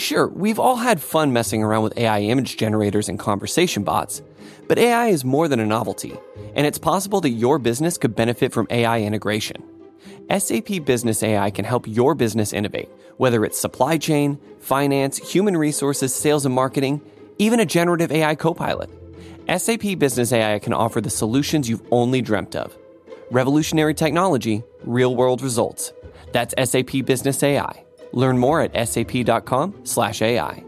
Sure, we've all had fun messing around with AI image generators and conversation bots, but AI is more than a novelty, and it's possible that your business could benefit from AI integration. SAP Business AI can help your business innovate, whether it's supply chain, finance, human resources, sales and marketing, even a generative AI copilot. SAP Business AI can offer the solutions you've only dreamt of. Revolutionary technology, real world results. That's SAP Business AI. Learn more at sap.com/ai.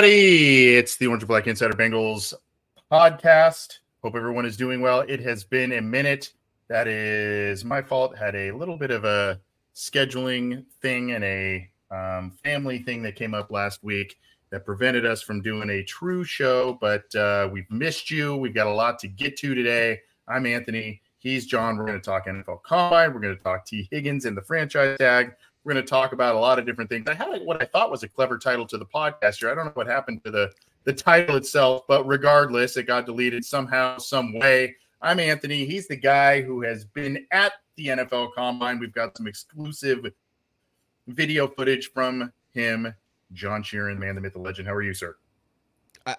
everybody? It's the Orange and Black Insider Bengals podcast. Hope everyone is doing well. It has been a minute. That is my fault. Had a little bit of a scheduling thing and a um, family thing that came up last week that prevented us from doing a true show. But uh, we've missed you. We've got a lot to get to today. I'm Anthony. He's John. We're going to talk NFL Combine. We're going to talk Tee Higgins and the franchise tag. We're going to talk about a lot of different things. I had what I thought was a clever title to the podcast here. I don't know what happened to the the title itself, but regardless, it got deleted somehow, some way. I'm Anthony. He's the guy who has been at the NFL Combine. We've got some exclusive video footage from him. John Sheeran, man, the myth, the legend. How are you, sir?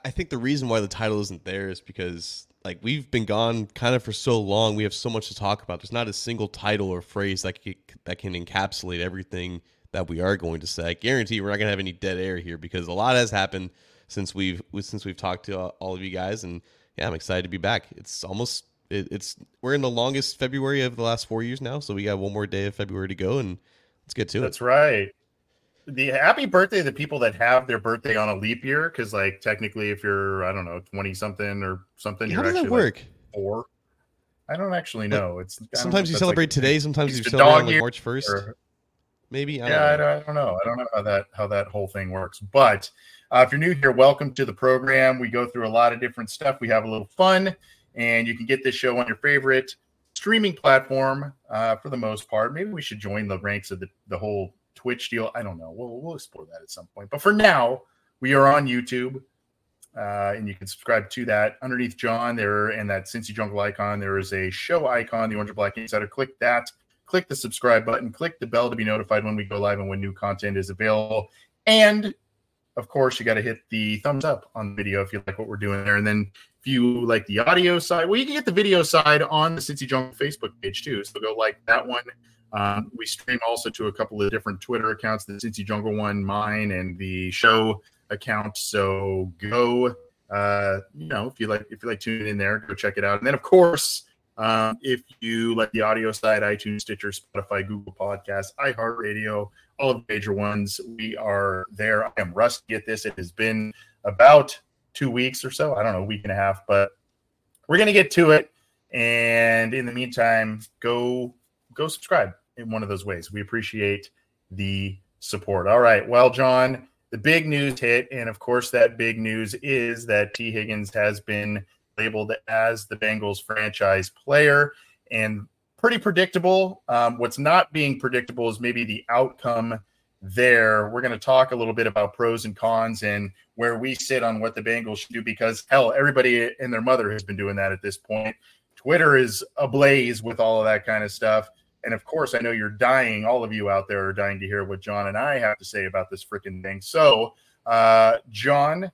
I think the reason why the title isn't there is because like we've been gone kind of for so long. We have so much to talk about. There's not a single title or phrase that can, that can encapsulate everything that we are going to say. I guarantee we're not going to have any dead air here because a lot has happened since we've since we've talked to all of you guys, and yeah, I'm excited to be back. It's almost it, it's we're in the longest February of the last four years now, so we got one more day of February to go, and let's get to That's it. That's right the happy birthday to the people that have their birthday on a leap year because like technically if you're i don't know 20 something or something how you're does actually that work? like four. I don't actually know. It's sometimes know you celebrate like, today sometimes you celebrate on like march 1st or, maybe I yeah I don't, I don't, know. I don't know how that how that whole thing works. But uh, if you're new here welcome to the program. We go through a lot of different stuff. We have a little fun and you can get this show on your favorite streaming platform uh, for the most part. Maybe we should join the ranks of the, the whole Twitch deal. I don't know. We'll we'll explore that at some point. But for now, we are on YouTube, uh, and you can subscribe to that. Underneath John there and that Cincy Jungle icon, there is a show icon, the Orange and Black Insider. Click that. Click the subscribe button. Click the bell to be notified when we go live and when new content is available. And of course, you got to hit the thumbs up on the video if you like what we're doing there. And then if you like the audio side, well, you can get the video side on the Cincy Jungle Facebook page too. So go like that one. Um, we stream also to a couple of different Twitter accounts, the Cincy Jungle one, mine, and the show account. So go, uh, you know, if you like, if you like tuning in there, go check it out. And then, of course, um, if you like the audio side, iTunes, Stitcher, Spotify, Google Podcasts, iHeartRadio, all of the major ones, we are there. I am rusty at this. It has been about two weeks or so. I don't know, a week and a half, but we're gonna get to it. And in the meantime, go go subscribe in one of those ways. We appreciate the support. All right. Well, John, the big news hit. And of course, that big news is that Tee Higgins has been labeled as the Bengals franchise player and pretty predictable. Um, what's not being predictable is maybe the outcome there. We're going to talk a little bit about pros and cons and where we sit on what the Bengals should do because, hell, everybody and their mother has been doing that at this point. Twitter is ablaze with all of that kind of stuff. And of course, I know you're dying. All of you out there are dying to hear what John and I have to say about this freaking thing. So, uh, John,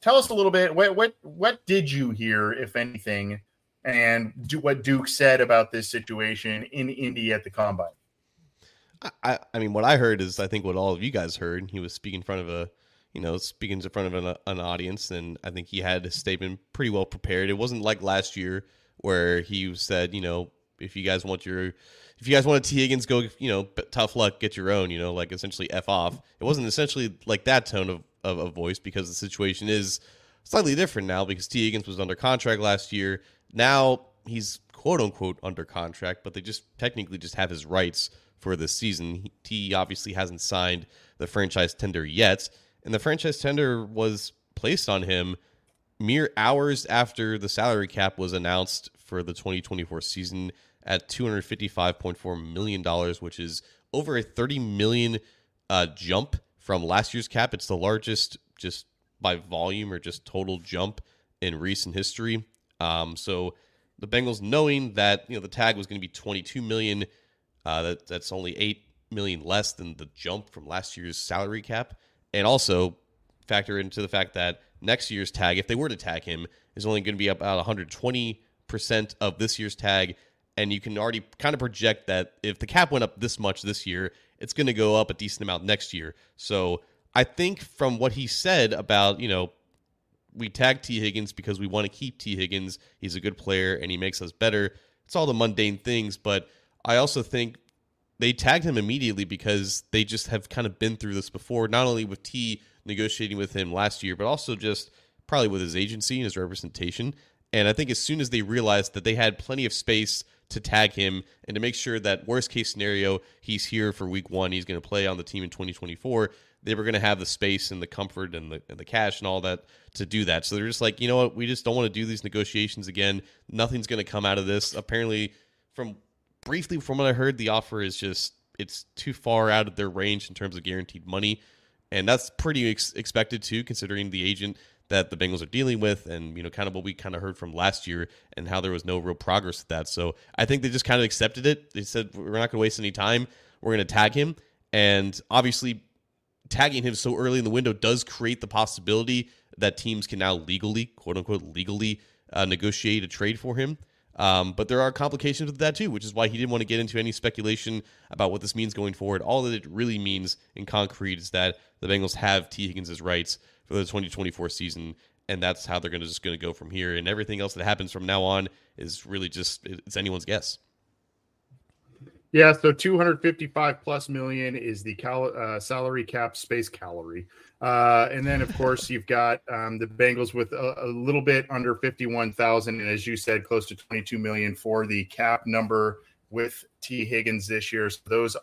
tell us a little bit. What what what did you hear, if anything, and do what Duke said about this situation in Indy at the combine? I, I mean, what I heard is I think what all of you guys heard. He was speaking in front of a you know, speaking in front of an, an audience, and I think he had his statement pretty well prepared. It wasn't like last year where he said, you know, if you guys want your if you guys want Tee Higgins, go, you know, tough luck, get your own, you know, like essentially F off. It wasn't essentially like that tone of, of, of voice because the situation is slightly different now because Tee Higgins was under contract last year. Now he's quote unquote under contract, but they just technically just have his rights for this season. T obviously hasn't signed the franchise tender yet, and the franchise tender was placed on him mere hours after the salary cap was announced for the 2024 season at $255.4 million, which is over a 30 million uh, jump from last year's cap. It's the largest just by volume or just total jump in recent history. Um, so the Bengals, knowing that you know the tag was going to be 22 million, uh, that that's only eight million less than the jump from last year's salary cap, and also factor into the fact that next year's tag, if they were to tag him, is only going to be about 120 percent of this year's tag, and you can already kind of project that if the cap went up this much this year, it's going to go up a decent amount next year. So I think from what he said about, you know, we tag Tee Higgins because we want to keep Tee Higgins. He's a good player and he makes us better. It's all the mundane things, but I also think they tagged him immediately because they just have kind of been through this before, not only with T negotiating with him last year, but also just probably with his agency and his representation. And I think as soon as they realized that they had plenty of space to tag him and to make sure that worst case scenario he's here for week one he's going to play on the team in 2024 they were going to have the space and the comfort and the, and the cash and all that to do that. So they're just like you know what? We just don't want to do these negotiations again. Nothing's going to come out of this. Apparently from briefly from what i heard the offer is just it's too far out of their range in terms of guaranteed money. And that's pretty ex- expected too considering the agent that the Bengals are dealing with, and you know, kind of what we kind of heard from last year, and how there was no real progress with that. So I think they just kind of accepted it. They said we're not going to waste any time. We're going to tag him, and obviously, tagging him so early in the window does create the possibility that teams can now legally, quote unquote, legally uh, negotiate a trade for him. Um, but there are complications with that too, which is why he didn't want to get into any speculation about what this means going forward. All that it really means in concrete is that the Bengals have Tee Higgins' rights for the 2024 season, and that's how they're going to just going to go from here. And everything else that happens from now on is really just it's anyone's guess. Yeah, so 255 plus million is the cal- uh, salary cap space calorie. Uh, and then, of course, you've got um, the Bengals with a, a, little bit under 51,000. And as you said, close to 22 million for the cap number with Tee Higgins this year. So those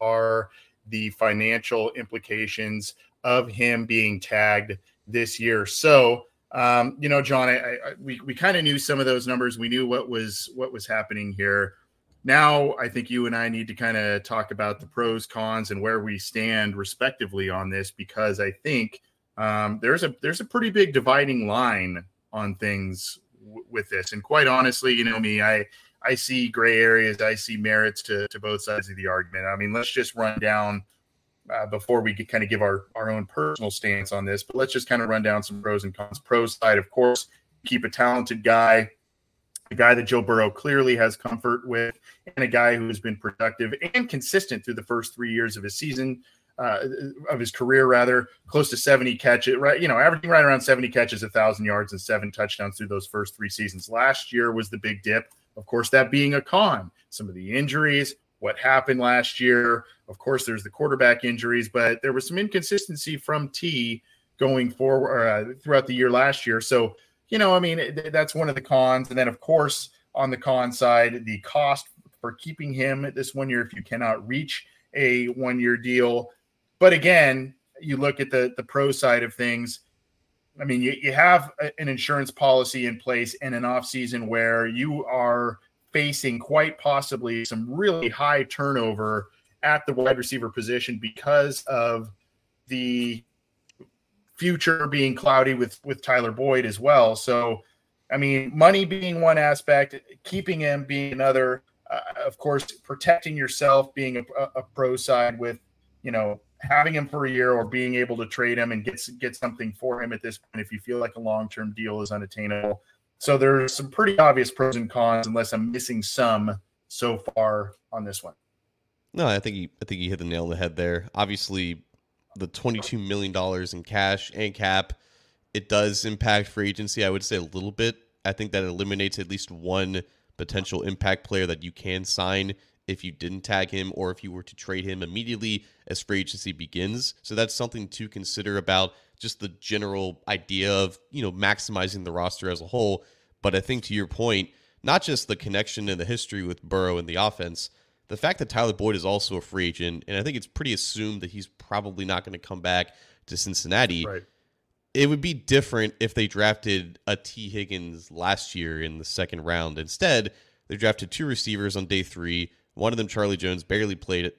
are, the financial implications of him being tagged this year. So, um, you know, John, I, I, we we kind of knew some of those numbers. We knew what was what was happening here. Now, I think you and I need to kind of talk about the pros, cons, and where we stand respectively on this, because I think um, there's a there's a pretty big dividing line on things w- with this. And quite honestly, you know me, I I see gray areas, I see merits to to both sides of the argument. I mean, let's just run down uh, before we kind of give our, our own personal stance on this. But let's just kind of run down some pros and cons. Pro side, of course, keep a talented guy, a guy that Joe Burrow clearly has comfort with, and a guy who has been productive and consistent through the first three years of his season. Uh, of his career, rather close to 70 catches, right? You know, averaging right around 70 catches, a thousand yards, and seven touchdowns through those first three seasons. Last year was the big dip. Of course, that being a con. Some of the injuries, what happened last year. Of course, there's the quarterback injuries, but there was some inconsistency from T going forward uh, throughout the year last year. So, you know, I mean, that's one of the cons. And then, of course, on the con side, the cost for keeping him this one year if you cannot reach a one year deal. But again, you look at the the pro side of things. I mean, you, you have an insurance policy in place in an off season where you are facing quite possibly some really high turnover at the wide receiver position because of the future being cloudy with with Tyler Boyd as well. So, I mean, money being one aspect, keeping him being another. Uh, of course, protecting yourself being a, a, pro side with you know having him for a year or being able to trade him and get get something for him at this point if you feel like a long term deal is unattainable. So there's some pretty obvious pros and cons, unless I'm missing some so far on this one. No, I think you I think you hit the nail on the head there. Obviously, the $22 million in cash and cap. It does impact free agency, I would say a little bit. I think that eliminates at least one potential impact player that you can sign if you didn't tag him or if you were to trade him immediately as free agency begins. So that's something to consider about just the general idea of, you know, maximizing the roster as a whole. But I think to your point, not just the connection and the history with Burrow and the offense, the fact that Tyler Boyd is also a free agent, and I think it's pretty assumed that he's probably not going to come back to Cincinnati. Right. It would be different if they drafted a Tee Higgins last year in the second round. Instead, they drafted two receivers on day three. One of them, Charlie Jones, barely played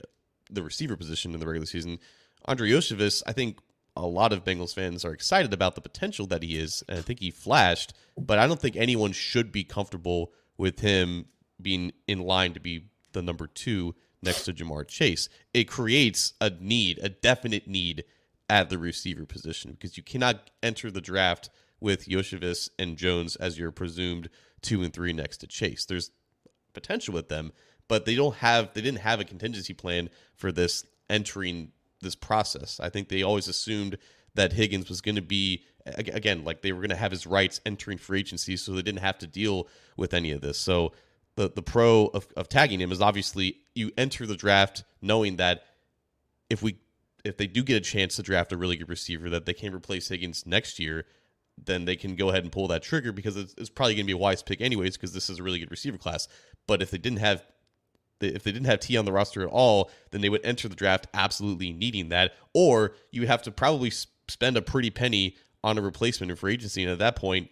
the receiver position in the regular season. Andrei Iosivas, I think a lot of Bengals fans are excited about the potential that he is, and I think he flashed, but I don't think anyone should be comfortable with him being in line to be the number two next to Ja'Marr Chase. It creates a need, a definite need at the receiver position because you cannot enter the draft with Iosivas and Jones as your presumed two and three next to Chase. There's potential with them, but they don't have they didn't have a contingency plan for this entering this process. I think they always assumed that Higgins was going to be again like they were going to have his rights entering free agency, so they didn't have to deal with any of this. So the the pro of, of tagging him is obviously you enter the draft knowing that if we if they do get a chance to draft a really good receiver that they can replace Higgins next year, then they can go ahead and pull that trigger because it's, it's probably going to be a wise pick anyways because this is a really good receiver class. But if they didn't have if they didn't have T on the roster at all, then they would enter the draft absolutely needing that, or you have to probably spend a pretty penny on a replacement in free agency. And at that point,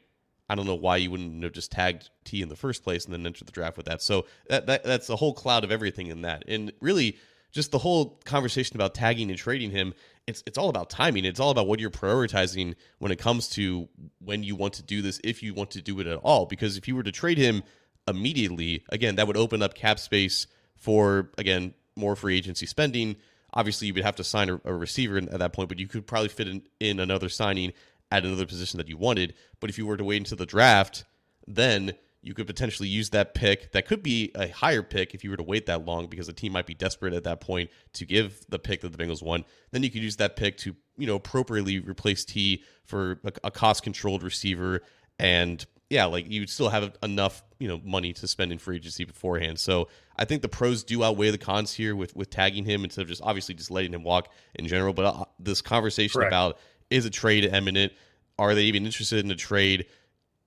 I don't know why you wouldn't have just tagged T in the first place and then entered the draft with that. So that, that that's the whole cloud of everything in that. And really, just the whole conversation about tagging and trading him, it's it's all about timing. It's all about what you're prioritizing when it comes to when you want to do this, if you want to do it at all. Because if you were to trade him immediately, again, that would open up cap space for again more free agency spending. Obviously, you would have to sign a, a receiver at that point, but you could probably fit in, in another signing at another position that you wanted. But if you were to wait until the draft, then you could potentially use that pick. That could be a higher pick if you were to wait that long because the team might be desperate at that point to give the pick that the Bengals won. Then you could use that pick to, you know, appropriately replace T for a, a cost controlled receiver. And yeah, like you still have enough, you know, money to spend in free agency beforehand. So I think the pros do outweigh the cons here with with tagging him instead of just obviously just letting him walk in general. But uh, this conversation Correct. about is a trade imminent? Are they even interested in a trade?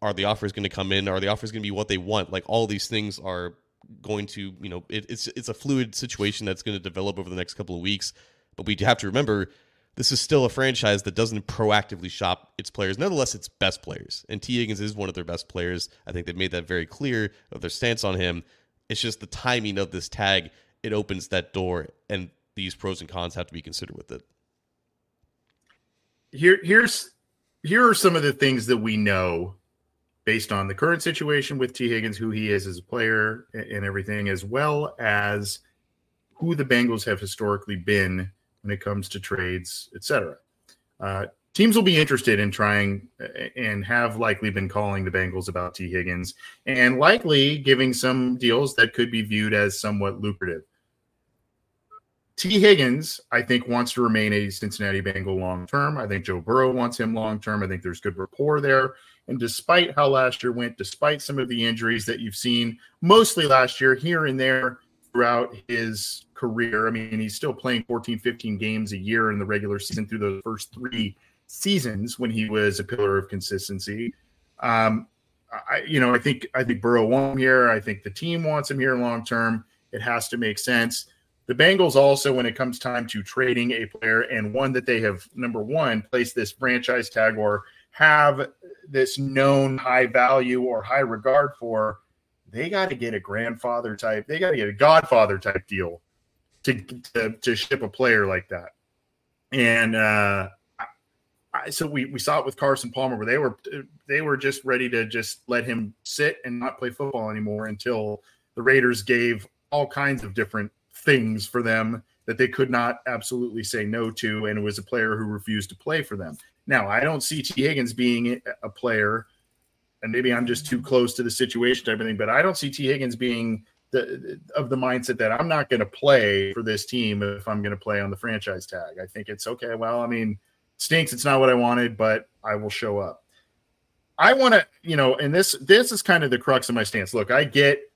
Are the offers going to come in? Are the offers going to be what they want? Like all these things are going to, you know, it, it's it's a fluid situation that's going to develop over the next couple of weeks. But we have to remember this is still a franchise that doesn't proactively shop its players. Nonetheless, its best players. And Tee Higgins is one of their best players. I think they've made that very clear of their stance on him. It's just the timing of this tag, it opens that door, and these pros and cons have to be considered with it here here's here are some of the things that we know based on the current situation with Tee Higgins, who he is as a player and everything, as well as who the Bengals have historically been when it comes to trades, etc. Uh, teams will be interested in trying and have likely been calling the Bengals about Tee Higgins and likely giving some deals that could be viewed as somewhat lucrative. Tee Higgins, I think, wants to remain a Cincinnati Bengal long term. I think Joe Burrow wants him long term. I think there's good rapport there. And despite how last year went, despite some of the injuries that you've seen, mostly last year, here and there throughout his career, I mean, he's still playing 14, 15 games a year in the regular season through those first three seasons when he was a pillar of consistency. Um, I, you know, I think I think Burrow wants him here. I think the team wants him here long term. It has to make sense. The Bengals also, when it comes time to trading a player and one that they have, number one, placed this franchise tag or have this known high value or high regard for, they got to get a grandfather type, they got to get a godfather type deal to, to, to ship a player like that. And uh, I, so we, we saw it with Carson Palmer where they were they were just ready to just let him sit and not play football anymore until the Raiders gave all kinds of different things for them that they could not absolutely say no to, and it was a player who refused to play for them. Now, I don't see Tee Higgins being a player, and maybe I'm just too close to the situation type of thing, but I don't see Tee Higgins being the of the mindset that I'm not going to play for this team if I'm going to play on the franchise tag. I think it's okay. Well, I mean, stinks. It's not what I wanted, but I will show up. I want to, you know, and this this is kind of the crux of my stance. Look, I get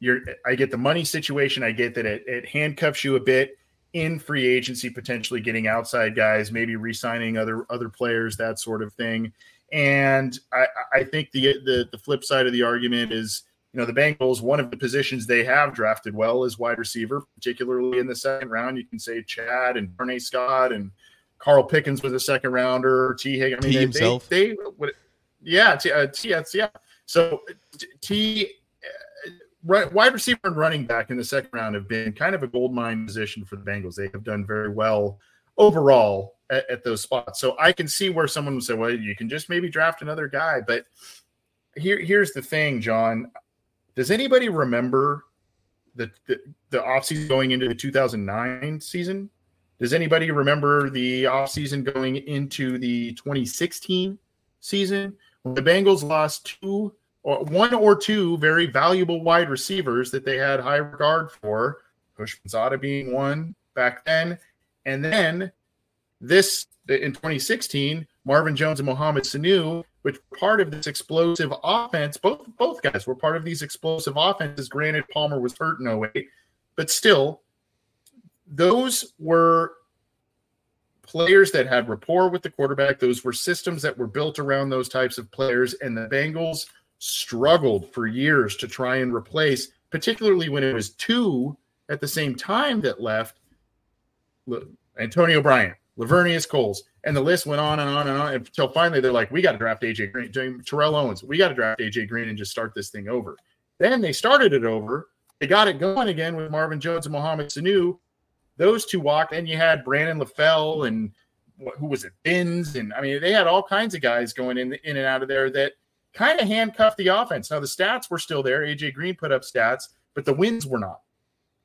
your, I get the money situation. I get that it, it handcuffs you a bit in free agency, potentially getting outside guys, maybe re-signing other other players, that sort of thing. And I, I think the, the the flip side of the argument is you know, the Bengals, one of the positions they have drafted well is wide receiver, particularly in the second round. You can say Chad and Darnay Scott and Carl Pickens was a second rounder. Tee Higgins, I mean, T they, himself. They, they yeah, T, uh, T, yeah. So T, uh, wide receiver and running back in the second round have been kind of a gold mine position for the Bengals. They have done very well overall at, at those spots. So I can see where someone would say, well, you can just maybe draft another guy. But here, here's the thing, John. Does anybody remember the, the, the offseason going into the 2009 season? Does anybody remember the offseason going into the 2016 season when the Bengals lost two one or two very valuable wide receivers that they had high regard for, Houshmandzadeh being one back then, and then this in 2016, Marvin Jones and Mohamed Sanu which part of this explosive offense. Both both guys were part of these explosive offenses. Granted, Palmer was hurt in 08, but still, those were players that had rapport with the quarterback. Those were systems that were built around those types of players, and the Bengals struggled for years to try and replace, particularly when it was two at the same time that left. Antonio Bryant, Laveranues Coles, and the list went on and on and on until finally they're like, we got to draft AJ Green, Terrell Owens. We got to draft AJ Green and just start this thing over. Then they started it over. They got it going again with Marvin Jones and Mohamed Sanu. Those two walked. Then you had Brandon LaFell and who was it, Binns, and I mean they had all kinds of guys going in in and out of there that kind of handcuffed the offense. Now the stats were still there. AJ Green put up stats, but the wins were not.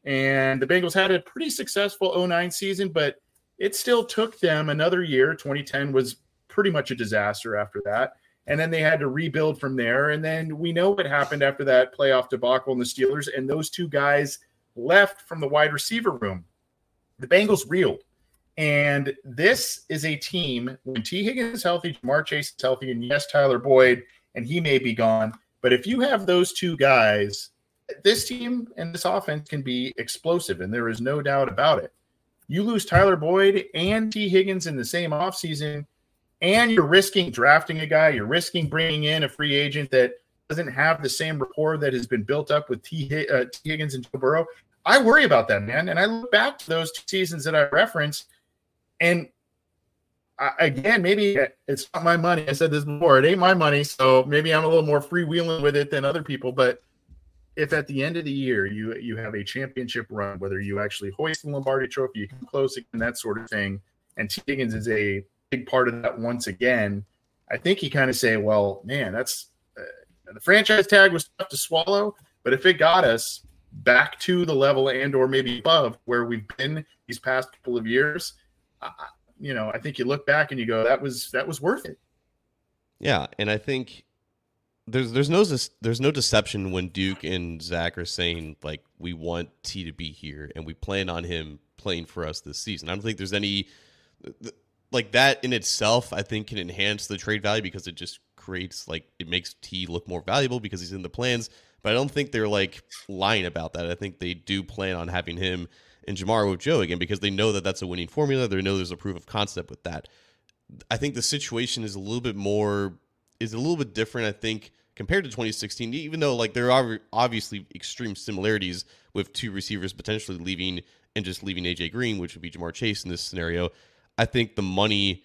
And the Bengals had a pretty successful 09 season, but it still took them another year. 2010 was pretty much a disaster after that. And then they had to rebuild from there. And then we know what happened after that playoff debacle in the Steelers. And those two guys left from the wide receiver room. The Bengals reeled. And this is a team when Tee Higgins is healthy, Ja'Marr Chase is healthy, and yes, Tyler Boyd, and he may be gone. But if you have those two guys, this team and this offense can be explosive, and there is no doubt about it. You lose Tyler Boyd and Tee Higgins in the same offseason, and you're risking drafting a guy, you're risking bringing in a free agent that doesn't have the same rapport that has been built up with T. Uh, Tee Higgins and Joe Burrow. I worry about that, man. And I look back to those two seasons that I referenced, and I, again, maybe it's not my money. I said this before; it ain't my money, so maybe I'm a little more freewheeling with it than other people. But if at the end of the year you you have a championship run, whether you actually hoist the Lombardi Trophy, you come close that sort of thing, and Tee Higgins is a big part of that once again, I think you kind of say, well, man, that's uh, the franchise tag was tough to swallow, but if it got us back to the level and or maybe above where we've been these past couple of years, uh, you know, I think you look back and you go, that was that was worth it. Yeah, and I think there's there's no there's no deception when Duke and Zach are saying like we want T to be here and we plan on him playing for us this season. I don't think there's any like that in itself. I think can enhance the trade value because it just creates like it makes T look more valuable because he's in the plans. But I don't think they're like lying about that. I think they do plan on having him and Ja'Marr with Joe again because they know that that's a winning formula. They know there's a proof of concept with that. I think the situation is a little bit more is a little bit different, I think, compared to 2016. Even though like there are obviously extreme similarities with two receivers potentially leaving and just leaving AJ Green, which would be Ja'Marr Chase in this scenario. I think the money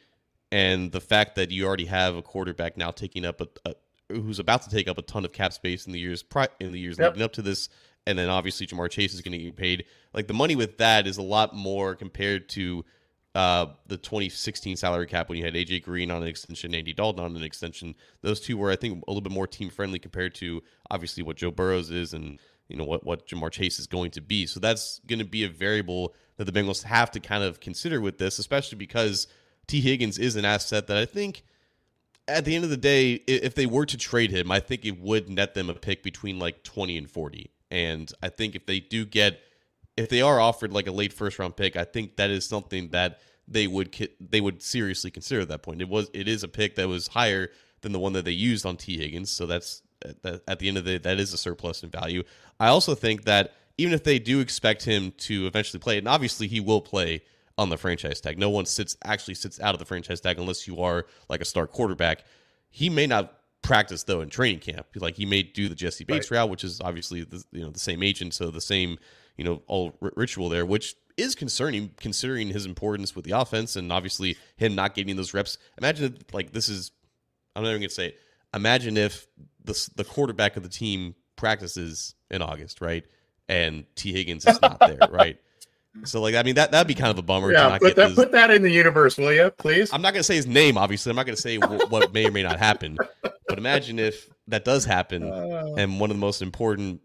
and the fact that you already have a quarterback now taking up a, a who's about to take up a ton of cap space in the years pri- in the years yep. leading up to this, and then obviously Ja'Marr Chase is going to get paid. Like the money with that is a lot more compared to uh, the 2016 salary cap when you had AJ Green on an extension, Andy Dalton on an extension. Those two were, I think, a little bit more team friendly compared to obviously what Joe Burrows is and you know what what Ja'Marr Chase is going to be. So that's going to be a variable that the Bengals have to kind of consider with this, especially because Tee Higgins is an asset that I think at the end of the day, if they were to trade him, I think it would net them a pick between like 20 and 40 And I think if they do get, if they are offered like a late first round pick, I think that is something that they would they would seriously consider at that point. It was it is a pick that was higher than the one that they used on Tee Higgins, so that's at the end of the day that is a surplus in value. I also think that even if they do expect him to eventually play, and obviously he will play on the franchise tag. No one sits actually sits out of the franchise tag unless you are like a star quarterback. He may not practice though in training camp. Like he may do the Jessie Bates right. route, which is obviously the you know the same agent, so the same you know all r- ritual there, which is concerning considering his importance with the offense and obviously him not getting those reps. Imagine if, like this is I'm not even gonna say it. Imagine if the the quarterback of the team practices in August, right? And Tee Higgins is not there, right? So like I mean that that'd be kind of a bummer. Yeah, put that his, put that in the universe, will you, please? I'm not gonna say his name, obviously. I'm not gonna say what, what may or may not happen. But imagine if that does happen, uh, and one of the most important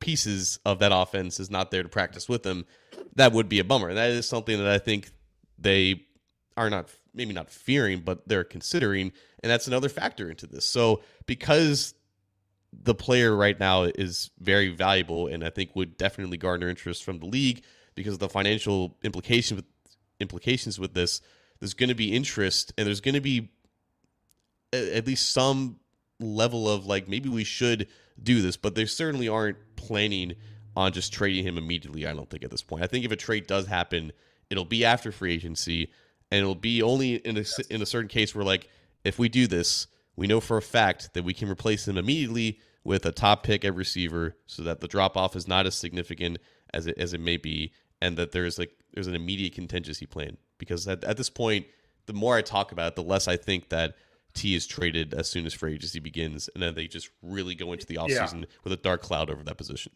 pieces of that offense is not there to practice with them. That would be a bummer. And that is something that I think they are not maybe not fearing, but they're considering, and that's another factor into this. So because the player right now is very valuable, and I think would definitely garner interest from the league because of the financial implications with implications with this. There's going to be interest, and there's going to be at least some level of like maybe we should do this, but they certainly aren't planning on just trading him immediately. I don't think at this point. I think if a trade does happen, it'll be after free agency, and it'll be only in a in a certain case where like if we do this, we know for a fact that we can replace him immediately with a top pick at receiver, so that the drop off is not as significant as it as it may be, and that there's like there's an immediate contingency plan. Because at, at this point, the more I talk about it, the less I think that T is traded as soon as free agency begins, and then they just really go into the offseason yeah. with a dark cloud over that position.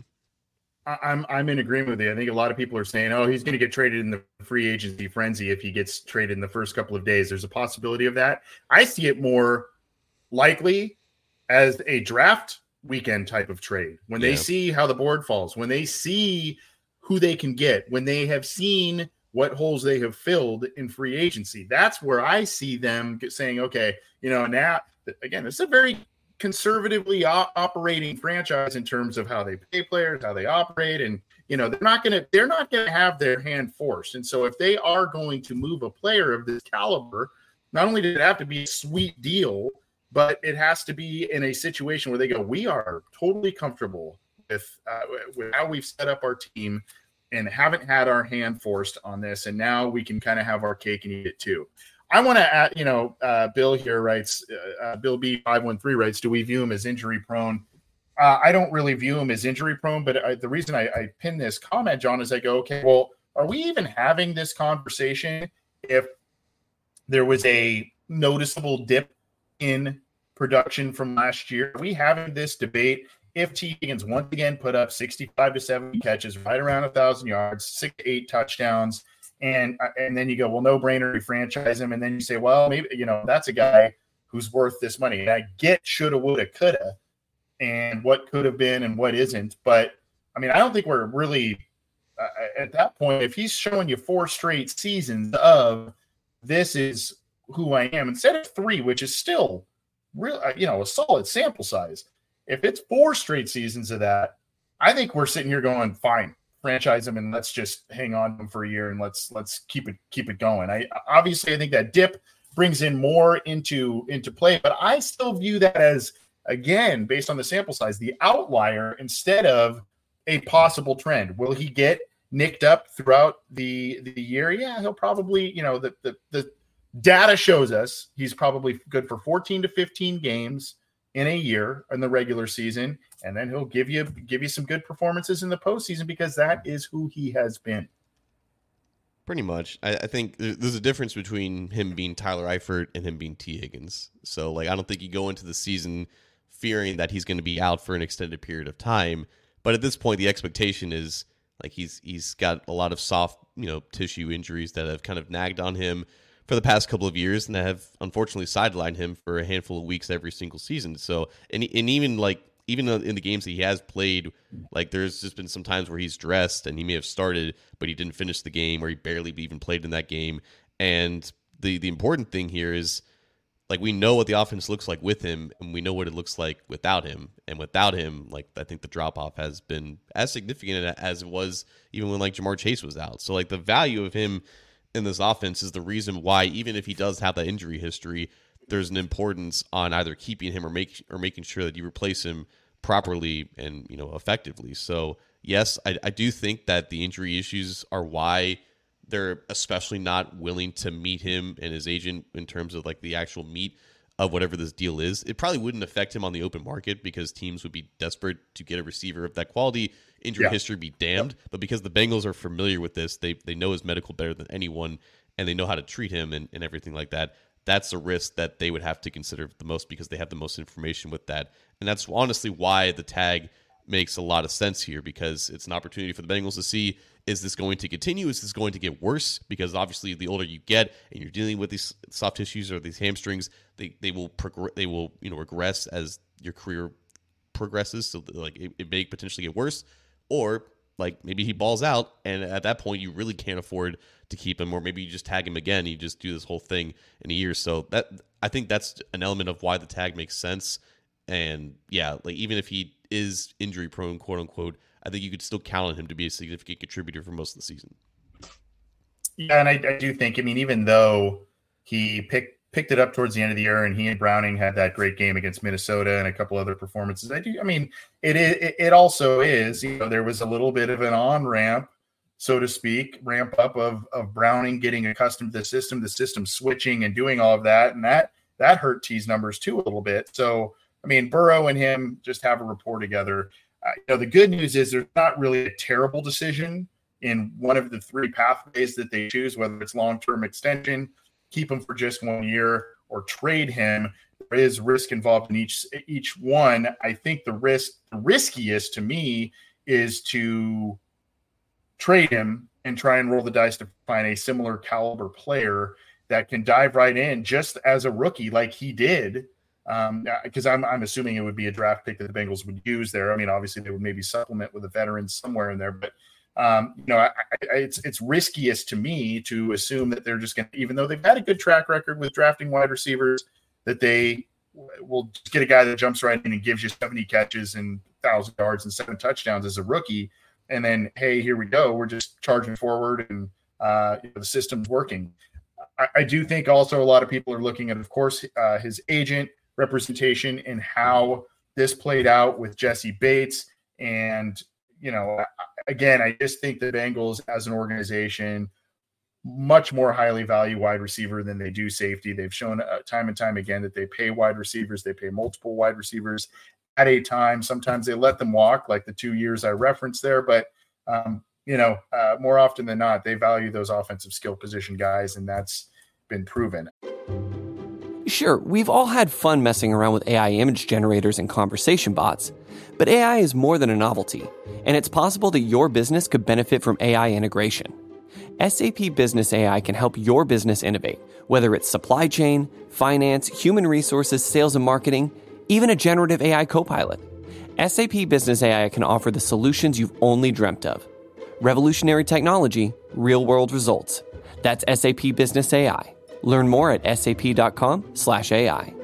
I'm I'm in agreement with you. I think a lot of people are saying, "Oh, he's going to get traded in the free agency frenzy if he gets traded in the first couple of days." There's a possibility of that. I see it more likely as a draft weekend type of trade when yeah. they see how the board falls, when they see who they can get, when they have seen what holes they have filled in free agency. That's where I see them saying, okay, you know, now again, it's a very conservatively operating franchise in terms of how they pay players, how they operate, and you know they're not going to they're not going to have their hand forced. And so if they are going to move a player of this caliber, not only did it have to be a sweet deal, but it has to be in a situation where they go, we are totally comfortable with uh, with how we've set up our team and haven't had our hand forced on this, and now we can kind of have our cake and eat it too. I want to add, you know, uh, Bill here writes, uh, uh Bill B five one three writes, do we view him as injury prone? Uh, I don't really view him as injury prone, but I, the reason I, I pin this comment, John, is I go, okay, well, are we even having this conversation if there was a noticeable dip in production from last year? Are we having this debate if Tee Higgins once again put up 65 to 70 catches, right around a thousand yards, six to eight touchdowns, and uh, and then you go, well, no brainer, we franchise him, and then you say, well, maybe you know that's a guy who's worth this money. And I get shoulda, woulda, coulda, and what could have been and what isn't, but I mean, I don't think we're really uh, at that point. If he's showing you four straight seasons of this is who I am instead of three, which is still real, uh, you know, a solid sample size. If it's four straight seasons of that, I think we're sitting here going, fine, franchise them and let's just hang on to him for a year and let's let's keep it keep it going. I obviously I think that dip brings in more into into play, but I still view that as again based on the sample size, the outlier instead of a possible trend. Will he get nicked up throughout the the year? Yeah, he'll probably, you know, the the, the data shows us he's probably good for 14 to 15 games in a year in the regular season, and then he'll give you give you some good performances in the postseason because that is who he has been. Pretty much, I, I think there's a difference between him being Tyler Eifert and him being Tee Higgins. So, like, I don't think you go into the season fearing that he's going to be out for an extended period of time. But at this point, the expectation is like he's he's got a lot of soft, you know, tissue injuries that have kind of nagged on him for the past couple of years and have unfortunately sidelined him for a handful of weeks every single season. So, and, and even like, even in the games that he has played, like there's just been some times where he's dressed and he may have started, but he didn't finish the game or he barely even played in that game. And the, the important thing here is like we know what the offense looks like with him and we know what it looks like without him and without him like i think the drop off has been as significant as it was even when like Ja'Marr chase was out so like the value of him in this offense is the reason why even if he does have that injury history there's an importance on either keeping him or make or making sure that you replace him properly and you know effectively so yes i, I do think that the injury issues are why they're especially not willing to meet him and his agent in terms of like the actual meat of whatever this deal is. It probably wouldn't affect him on the open market because teams would be desperate to get a receiver of that quality. Injury yeah. history be damned, yep. but because the Bengals are familiar with this, they they know his medical better than anyone, and they know how to treat him and, and everything like that. That's a risk that they would have to consider the most because they have the most information with that, and that's honestly why the tag makes a lot of sense here because it's an opportunity for the Bengals to see is this going to continue? Is this going to get worse? Because obviously, the older you get and you're dealing with these soft tissues or these hamstrings, they, they will progress. They will you know regress as your career progresses. So like it, it may potentially get worse, or like maybe he balls out, and at that point you really can't afford to keep him, or maybe you just tag him again. you just do this whole thing in a year. So that I think that's an element of why the tag makes sense. And yeah, like even if he is injury prone, quote unquote, I think you could still count on him to be a significant contributor for most of the season. Yeah, and I, I do think, I mean, even though he picked picked it up towards the end of the year, and he and Browning had that great game against Minnesota and a couple other performances. I do. I mean, it it, it also is. You know, there was a little bit of an on ramp, so to speak, ramp up of of Browning getting accustomed to the system, the system switching and doing all of that, and that that hurt T's numbers too a little bit. So, I mean, Burrow and him just have a rapport together. Uh, you know, the good news is there's not really a terrible decision in one of the three pathways that they choose, whether it's long-term extension, keep him for just one year, or trade him. There is risk involved in each each one. I think the risk, the riskiest to me, is to trade him and try and roll the dice to find a similar caliber player that can dive right in just as a rookie, like he did because um, I'm I'm assuming it would be a draft pick that the Bengals would use there. I mean, obviously they would maybe supplement with a veteran somewhere in there, but um, you know, I, I, it's it's riskiest to me to assume that they're just going to, even though they've had a good track record with drafting wide receivers, that they will get a guy that jumps right in and gives you 70 catches and thousand yards and seven touchdowns as a rookie, and then hey, here we go, we're just charging forward and uh, you know, the system's working. I, I, do think also a lot of people are looking at, of course, uh, his agent representation and how this played out with Jessie Bates. And, you know, again, I just think the Bengals as an organization much more highly value wide receiver than they do safety. They've shown uh, time and time again that they pay wide receivers, they pay multiple wide receivers at a time. Sometimes they let them walk, like the two years I referenced there, but um, you know, uh, more often than not, they value those offensive skill position guys, and that's been proven. Sure, we've all had fun messing around with AI image generators and conversation bots, but AI is more than a novelty, and it's possible that your business could benefit from AI integration. SAP Business AI can help your business innovate, whether it's supply chain, finance, human resources, sales and marketing, even a generative AI copilot. SAP Business AI can offer the solutions you've only dreamt of. Revolutionary technology, real world results. That's SAP Business AI. Learn more at sap.com/ai.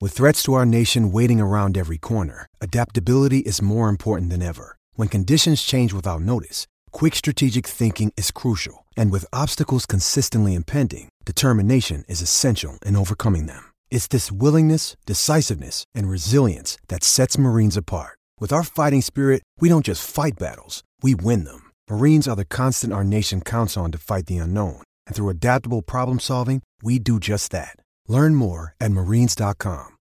With threats to our nation waiting around every corner, adaptability is more important than ever. When conditions change without notice, quick strategic thinking is crucial, and with obstacles consistently impending, determination is essential in overcoming them. It's this willingness, decisiveness, and resilience that sets Marines apart. With our fighting spirit, we don't just fight battles, we win them. Marines are the constant our nation counts on to fight the unknown. And through adaptable problem solving, we do just that. Learn more at marines.com.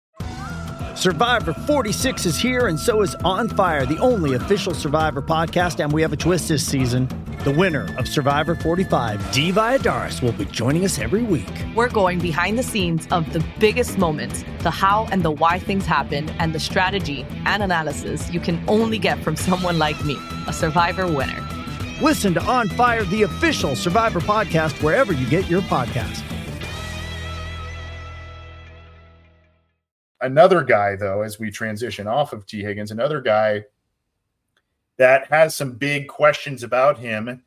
Survivor 46 is here, and so is On Fire, the only official Survivor podcast. And we have a twist this season. The winner of Survivor 45, Dee Valladares, will be joining us every week. We're going behind the scenes of the biggest moments, the how and the why things happen, and the strategy and analysis you can only get from someone like me, a Survivor winner. Listen to On Fire, the official Survivor podcast, wherever you get your podcast. Another guy, though, as we transition off of Tee Higgins, another guy that has some big questions about him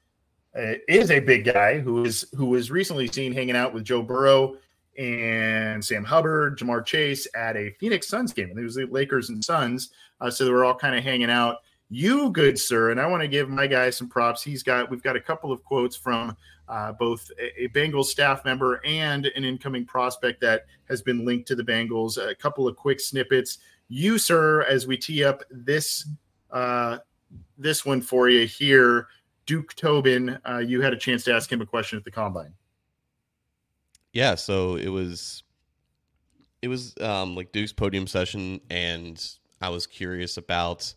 uh, is a big guy who is who was recently seen hanging out with Joe Burrow and Sam Hubbard, Ja'Marr Chase at a Phoenix Suns game. It was the Lakers and Suns, uh, so they were all kind of hanging out. You, good sir, and I want to give my guy some props. He's got we've got a couple of quotes from uh, both a, a Bengals staff member and an incoming prospect that has been linked to the Bengals. A couple of quick snippets. You, sir, as we tee up this uh, this one for you here, Duke Tobin. Uh, you had a chance to ask him a question at the combine. Yeah, so it was it was um, like Duke's podium session, and I was curious about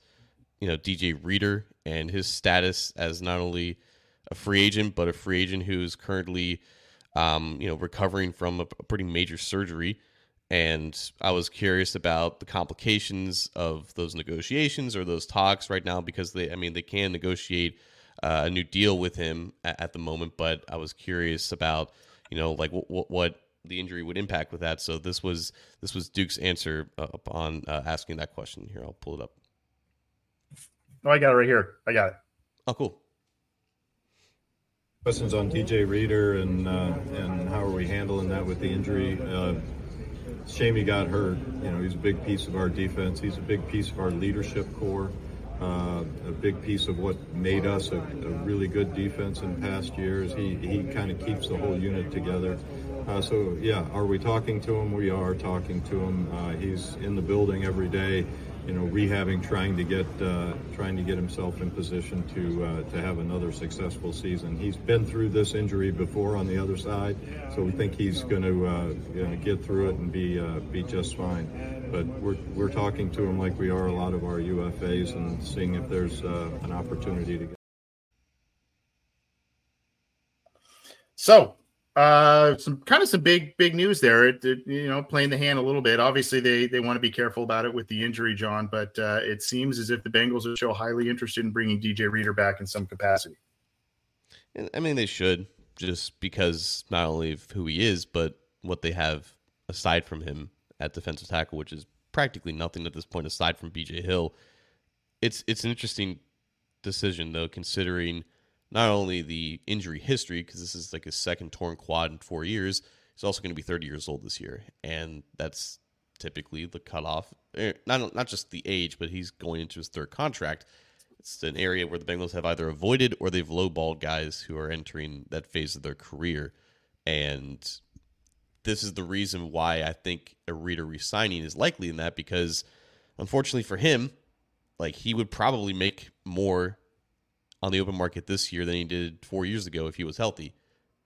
you know DJ Reader and his status as not only a free agent, but a free agent who's currently, um, you know, recovering from a, pretty major surgery. And I was curious about the complications of those negotiations or those talks right now because they, I mean, they can negotiate uh, a new deal with him at, at, the moment, but I was curious about, you know, like what, what the injury would impact with that. So this was this was Duke's answer uh, upon uh, asking that question. Here, I'll pull it up. Oh, I got it right here. I got it. Oh, cool. Questions on DJ Reader and uh, and how are we handling that with the injury? Uh, shame he got hurt. You know, he's a big piece of our defense. He's a big piece of our leadership core. Uh, a big piece of what made us a, a, really good defense in past years. He he kind of keeps the whole unit together. Uh, so yeah, are we talking to him? We are talking to him. Uh, he's in the building every day you know, rehabbing, trying to get uh, trying to get himself in position to uh, to have another successful season. He's been through this injury before on the other side, so we think he's going to uh, you know, get through it and be uh, be just fine. But we're we're talking to him like we are a lot of our UFAs and seeing if there's uh, an opportunity to. get So uh, some kind of some big big news there. It, it, you know, playing the hand a little bit. Obviously, they they want to be careful about it with the injury, John. But uh, it seems as if the Bengals are still highly interested in bringing DJ Reader back in some capacity. I mean, they should just because not only of who he is, but what they have aside from him at defensive tackle, which is practically nothing at this point aside from BJ Hill. It's it's an interesting decision though, considering not only the injury history, because this is like his second torn quad in four years, he's also going to be 30 years old this year. And that's typically the cutoff. Eh, not, not just the age, but he's going into his third contract. It's an area where the Bengals have either avoided or they've lowballed guys who are entering that phase of their career. And this is the reason why I think a reader resigning is likely in that because unfortunately for him, like he would probably make more on the open market this year than he did four years ago if he was healthy.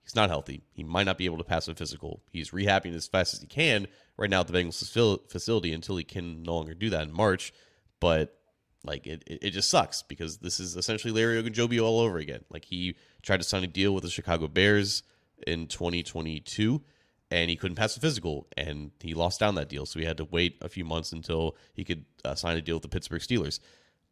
He's not healthy. He might not be able to pass a physical. He's rehabbing as fast as he can right now at the Bengals facility until he can no longer do that in March. But like it, it just sucks because this is essentially Larry Ogunjobi all over again. Like he tried to sign a deal with the Chicago Bears in 2022 and he couldn't pass the physical and he lost down that deal. So he had to wait a few months until he could uh, sign a deal with the Pittsburgh Steelers.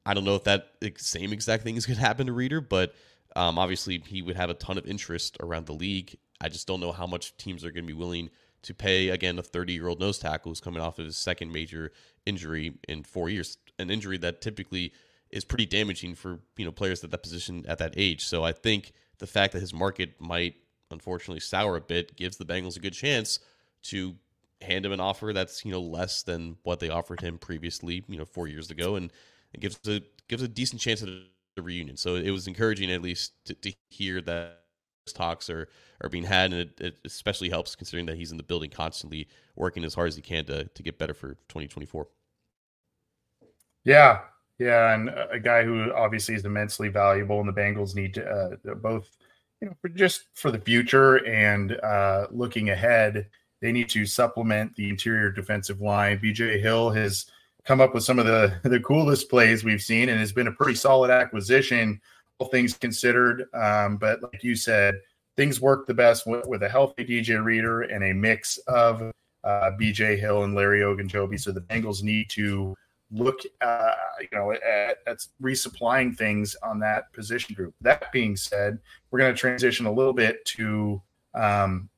I don't know if that same exact thing is going to happen to Reader, but um, obviously he would have a ton of interest around the league. I just don't know how much teams are going to be willing to pay again a 30 year old nose tackle who's coming off of his second major injury in four years, an injury that typically is pretty damaging for you know players at that position at that age. So I think the fact that his market might unfortunately sour a bit gives the Bengals a good chance to hand him an offer that's you know less than what they offered him previously, you know, four years ago, and it gives a gives a decent chance at a reunion. So it was encouraging at least to, to hear that talks are are being had, and it, it, especially helps considering that he's in the building constantly working as hard as he can to to get better for 2024. Yeah, yeah, and a guy who obviously is immensely valuable, and the Bengals need to uh, both, you know, for just for the future and uh, looking ahead, they need to supplement the interior defensive line. BJ Hill has come up with some of the the coolest plays we've seen, and it's been a pretty solid acquisition, all things considered. Um, but like you said, things work the best with, with, a healthy DJ Reader and a mix of uh, BJ Hill and Larry Ogunjobi. So the Bengals need to look, uh, you know, at, at resupplying things on that position group. That being said, we're going to transition a little bit to um,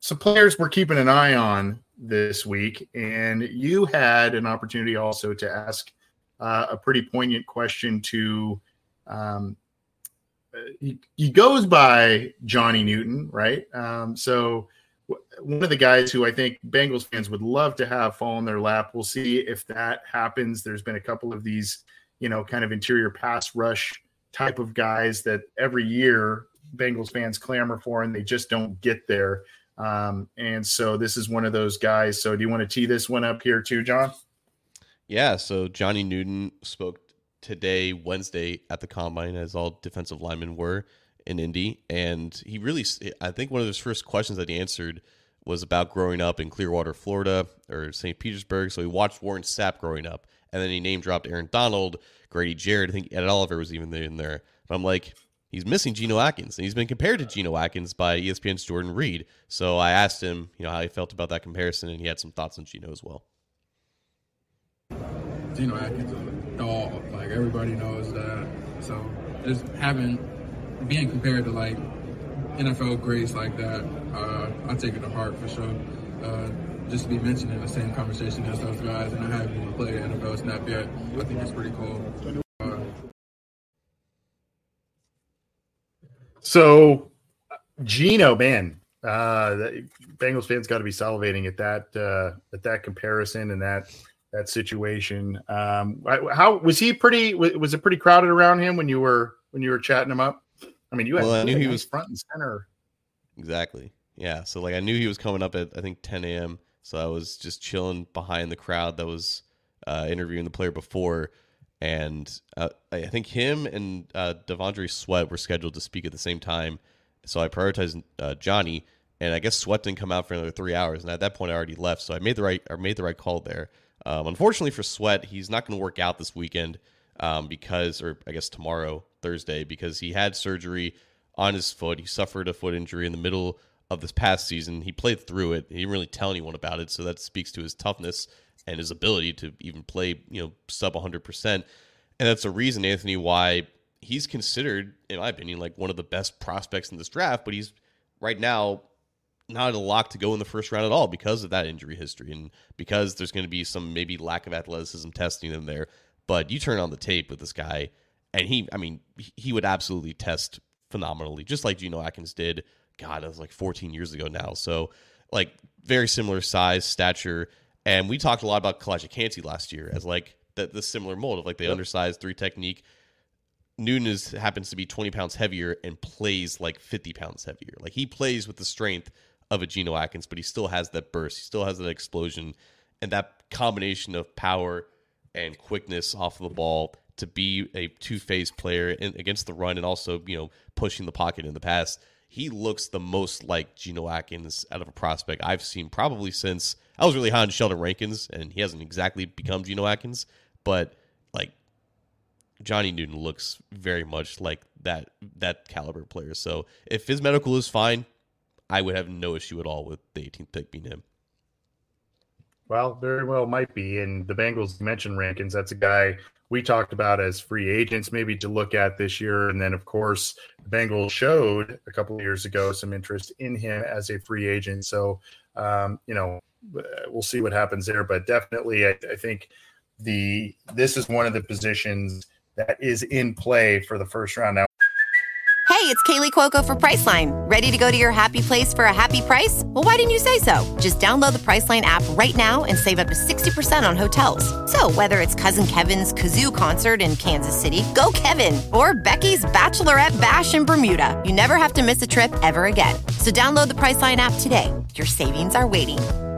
some players we're keeping an eye on this week, and you had an opportunity also to ask uh, a pretty poignant question to um, he, he goes by Johnny Newton, right? Um, so one of the guys who I think Bengals fans would love to have fall in their lap. We'll see if that happens. There's been a couple of these, you know, kind of interior pass rush type of guys that every year Bengals fans clamor for, and they just don't get there. Um, and so this is one of those guys. So do you want to tee this one up here too, John? Yeah. So Johnny Newton spoke today, Wednesday, at the combine, as all defensive linemen were in Indy, and he really, I think one of his first questions that he answered was about growing up in Clearwater, Florida, or St. Petersburg. So he watched Warren Sapp growing up, and then he name dropped Aaron Donald, Grady Jarrett. I think Ed Oliver was even in there. But I'm like, he's missing Geno Atkins, and he's been compared to Geno Atkins by ESPN's Jordan Reid. So I asked him, you know, how he felt about that comparison, and he had some thoughts on Geno as well. Geno Atkins a dog. Like everybody knows that. So just having being compared to like NFL greats like that, uh, I take it to heart for sure. Uh, just to be mentioned in the same conversation as those guys, and I haven't even played NFL snap yet. I think it's pretty cool. Uh, so, Geno, man, uh, Bengals fans got to be salivating at that uh, at that comparison and that that situation. Um, how was he? Pretty was it pretty crowded around him when you were when you were chatting him up? I mean, you had, well, I knew he was front and center. Exactly. Yeah. So like I knew he was coming up at I think 10 a.m. So I was just chilling behind the crowd that was uh, interviewing the player before, and uh, I think him and uh, T'Vondre Sweat were scheduled to speak at the same time. So I prioritized uh, Johnny, and I guess Sweat didn't come out for another three hours. And at that point, I already left. So I made the right I made the right call there. Um, unfortunately for Sweat, he's not going to work out this weekend um, because, or I guess tomorrow, Thursday, because he had surgery on his foot. He suffered a foot injury in the middle of this past season. He played through it. He didn't really tell anyone about it, so that speaks to his toughness and his ability to even play, you know, sub 100%. And that's a reason, Anthony, why he's considered, in my opinion, like one of the best prospects in this draft, but he's right now not a lock to go in the first round at all because of that injury history and because there's going to be some maybe lack of athleticism testing in there. But you turn on the tape with this guy, and he, I mean, he would absolutely test phenomenally, just like Geno Atkins did. God, that was like 14 years ago now. So, like, very similar size, stature. And we talked a lot about Calijah last year as like the, the similar mold of like the yep. undersized three technique. Newton is happens to be 20 pounds heavier and plays like 50 pounds heavier. Like he plays with the strength of a Geno Atkins, but he still has that burst. He still has that explosion and that combination of power and quickness off of the ball to be a two-phase player in, against the run and also, you know, pushing the pocket in the pass. He looks the most like Geno Atkins out of a prospect I've seen probably since I was really high on Sheldon Rankins, and he hasn't exactly become Geno Atkins, but like Johnny Newton looks very much like that that caliber player. So if his medical is fine, I would have no issue at all with the 18th pick being him. Well, very well might be. And the Bengals mentioned Rankins. That's a guy we talked about as free agents, maybe to look at this year. And then, of course, the Bengals showed a couple of years ago some interest in him as a free agent. So, um, you know, Uh, we'll see what happens there. But definitely, I, I think the this is one of the positions that is in play for the first round. Now, Hey, it's Kaley Cuoco for Priceline. Ready to go to your happy place for a happy price? Well, why didn't you say so? Just download the Priceline app right now and save up to 60% on hotels. So, whether it's Cousin Kevin's Kazoo concert in Kansas City, go Kevin, or Becky's Bachelorette Bash in Bermuda, you never have to miss a trip ever again. So, download the Priceline app today. Your savings are waiting.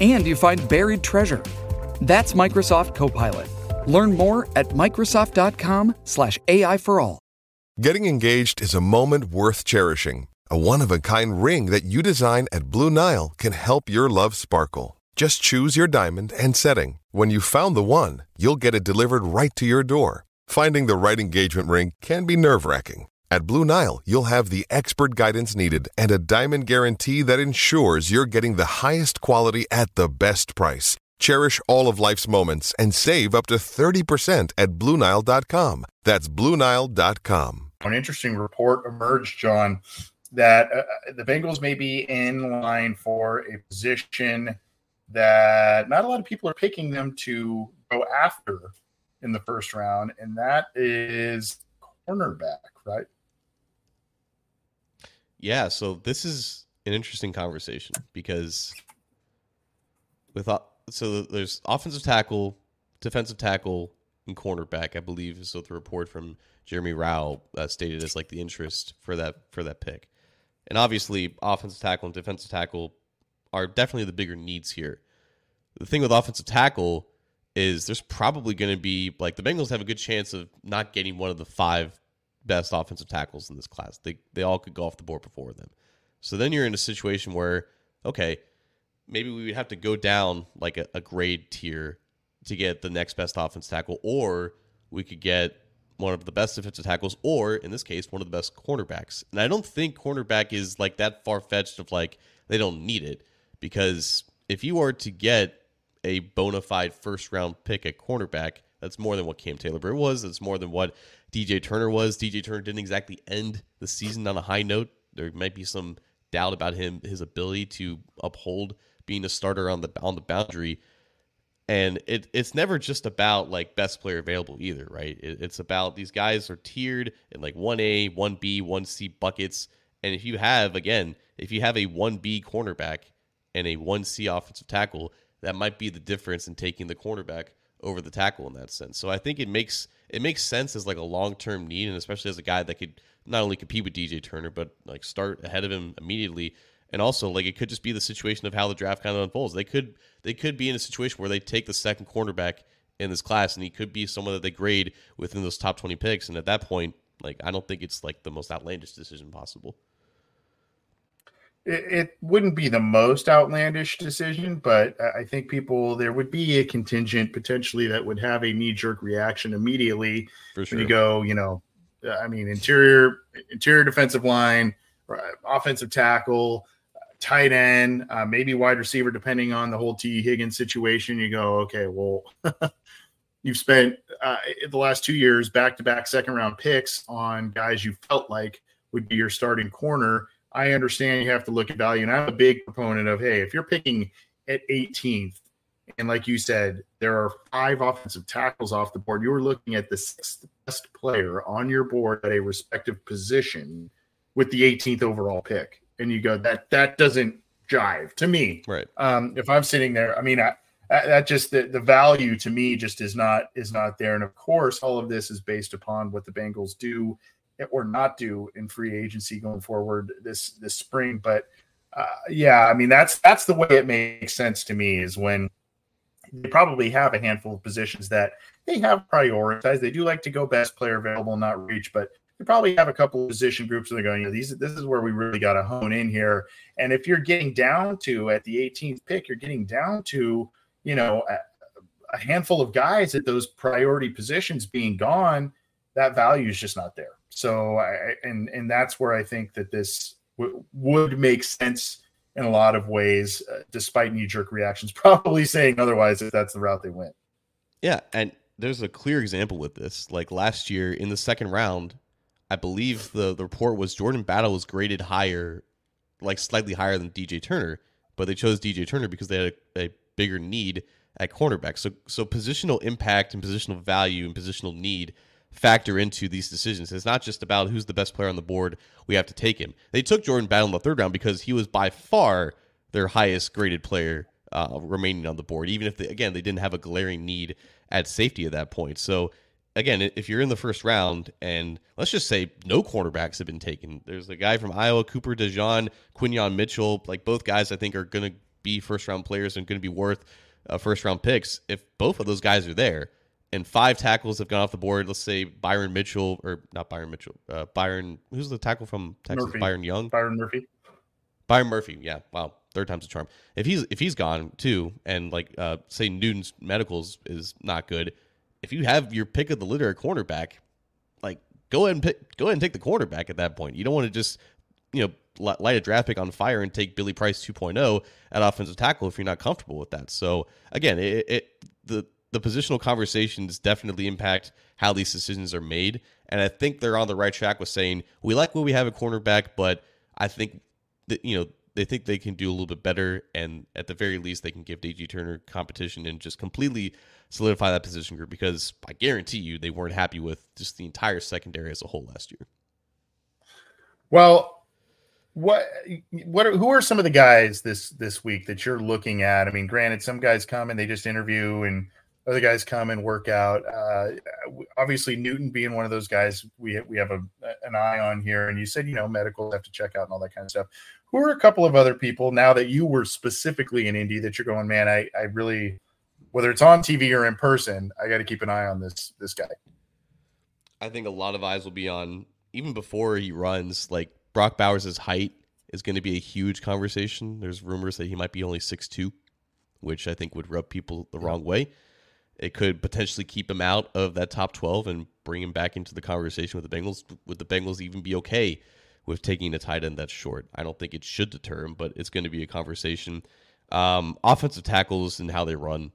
and you find buried treasure. That's Microsoft Copilot. Learn more at Microsoft.com/slash AI for all. Getting engaged is a moment worth cherishing. A one of a kind ring that you design at Blue Nile can help your love sparkle. Just choose your diamond and setting. When you found the one, you'll get it delivered right to your door. Finding the right engagement ring can be nerve wracking. At Blue Nile, you'll have the expert guidance needed and a diamond guarantee that ensures you're getting the highest quality at the best price. Cherish all of life's moments and save up to 30% at BlueNile.com. That's BlueNile.com. An interesting report emerged, John, that uh, the Bengals may be in line for a position that not a lot of people are picking them to go after in the first round, and that is cornerback, right? Yeah, so this is an interesting conversation because with uh, so there's offensive tackle, defensive tackle, and cornerback. I believe is what the report from Jeremy Rao uh, stated as like the interest for that for that pick. And obviously, offensive tackle and defensive tackle are definitely the bigger needs here. The thing with offensive tackle is there's probably going to be like the Bengals have a good chance of not getting one of the five best offensive tackles in this class. They they all could go off the board before them. So then you're in a situation where okay, maybe we would have to go down like a, a grade tier to get the next best offensive tackle, or we could get one of the best defensive tackles, or in this case, one of the best cornerbacks. And I don't think cornerback is like that far fetched of like they don't need it because if you are to get a bona fide first round pick at cornerback, that's more than what Cam Taylor Britt was. That's more than what DJ Turner was. DJ Turner didn't exactly end the season on a high note. There might be some doubt about him, his ability to uphold being a starter on the on the boundary. And it, it's never just about like best player available either, right? It, it's about these guys are tiered in like 1A, 1B, 1C buckets. And if you have, again, if you have a 1B cornerback and a 1C offensive tackle, that might be the difference in taking the cornerback over the tackle in that sense. So I think it makes it makes sense as like a long term need, and especially as a guy that could not only compete with DJ Turner, but like start ahead of him immediately. And also, like it could just be the situation of how the draft kind of unfolds. They could they could be in a situation where they take the second cornerback in this class, and he could be someone that they grade within those top twenty picks. And at that point, like I don't think it's like the most outlandish decision possible it, it, wouldn't be the most outlandish decision, but I think people there would be a contingent potentially that would have a knee jerk reaction immediately sure. when you go, you know, I mean, interior interior defensive line, offensive tackle, tight end, uh, maybe wide receiver, depending on the whole Tee Higgins situation. You go, okay, well, you've spent uh, the last two years back to back second round picks on guys you felt like would be your starting corner I understand you have to look at value. And I'm a big proponent of hey, if you're picking at 18th, and like you said, there are five offensive tackles off the board, you're looking at the sixth best player on your board at a respective position with the 18th overall pick. And you go, that that doesn't jive to me. Right. Um, if I'm sitting there, I mean, I, that just the, the value to me just is not is not there and of course all of this is based upon what the bengals do or not do in free agency going forward this this spring. But uh, yeah, I mean that's that's the way it makes sense to me is when they probably have a handful of positions that they have prioritized. They do like to go best player available, not reach, but they probably have a couple of position groups that they're going, you know, these this is where we really got to hone in here. And if you're getting down to at the 18th pick, you're getting down to, you know, a, a handful of guys at those priority positions being gone, that value is just not there. So I and and that's where I think that this w- would make sense in a lot of ways, uh, despite knee jerk reactions, probably saying otherwise if that's the route they went. Yeah, and there's a clear example with this. Like last year in the second round, I believe the the report was Jordan Battle was graded higher, like slightly higher than DJ Turner, but they chose DJ Turner because they had a, a bigger need at cornerback. So so positional impact and positional value and positional need factor into these decisions. It's not just about who's the best player on the board. We have to take him. They took Jordan Battle in the third round because he was by far their highest graded player uh, remaining on the board. Even if they, again they didn't have a glaring need at safety at that point. So again, if you're in the first round and let's just say no cornerbacks have been taken, there's a guy from Iowa, Cooper DeJean, Quinyon Mitchell. Like both guys, I think are going to be first round players and going to be worth uh, first round picks. If both of those guys are there and five tackles have gone off the board. Let's say Byron Mitchell or not Byron Mitchell, uh, Byron. Who's the tackle from Texas? Murphy. Byron Young. Byron Murphy. Byron Murphy. Yeah. Wow. Third time's a charm. If he's if he's gone too, and like uh, say Newton's medicals is not good. If you have your pick of the litter at cornerback, like go ahead and pick, go ahead and take the quarterback at that point. You don't want to just you know light a draft pick on fire and take Billy Price 2.0 at offensive tackle if you're not comfortable with that. So again, it, it the the positional conversations definitely impact how these decisions are made, and I think they're on the right track with saying we like what we have at cornerback, but I think that you know they think they can do a little bit better, and at the very least, they can give DJ Turner competition and just completely solidify that position group because I guarantee you they weren't happy with just the entire secondary as a whole last year. Well, what what are, who are some of the guys this this week that you're looking at? I mean, granted, some guys come and they just interview, and other guys come and work out. Uh, obviously, Newton being one of those guys we we have a, an eye on here. And you said you know medicals have to check out and all that kind of stuff. Who are a couple of other people now that you were specifically in Indy that you're going, man? I I really whether it's on TV or in person, I got to keep an eye on this this guy. I think a lot of eyes will be on even before he runs, like Brock Bowers' height is going to be a huge conversation. There's rumors that he might be only six two, which I think would rub people the wrong way. It could potentially keep him out of that top 12 and bring him back into the conversation with the Bengals. Would the Bengals even be okay with taking a tight end that's short? I don't think it should deter him, but it's going to be a conversation. Um, offensive tackles and how they run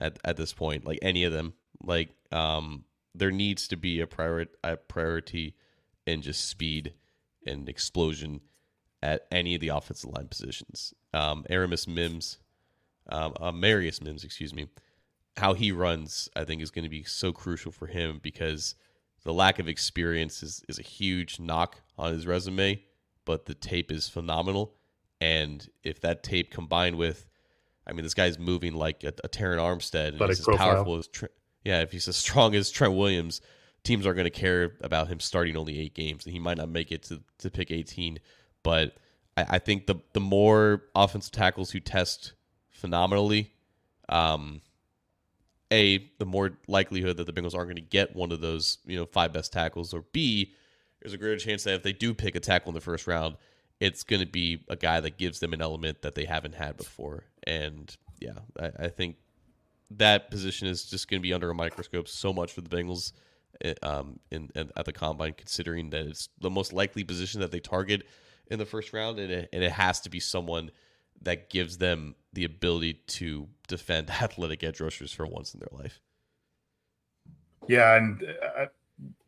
at, at this point, like any of them, like um, there needs to be a, priori- a priority in just speed and explosion at any of the offensive line positions. Um, Aramis Mims, um, uh, Marius Mims, excuse me, how he runs, I think, is going to be so crucial for him because the lack of experience is, is a huge knock on his resume, but the tape is phenomenal. And if that tape combined with, I mean, this guy's moving like a, a Armstead, and he's as profile. powerful as, yeah, if he's as strong as Trent Williams, teams aren't going to care about him starting only eight games, and he might not make it to, to pick 18. But I, I think the the more offensive tackles who test phenomenally, um, a the more likelihood that the Bengals aren't going to get one of those you know five best tackles, or b there's a greater chance that if they do pick a tackle in the first round, it's going to be a guy that gives them an element that they haven't had before. And yeah, I, I think that position is just going to be under a microscope so much for the Bengals eh, um, in, in, at the combine, considering that it's the most likely position that they target in the first round, and it, and it has to be someone that gives them the ability to defend athletic edge rushers for once in their life. Yeah, and uh,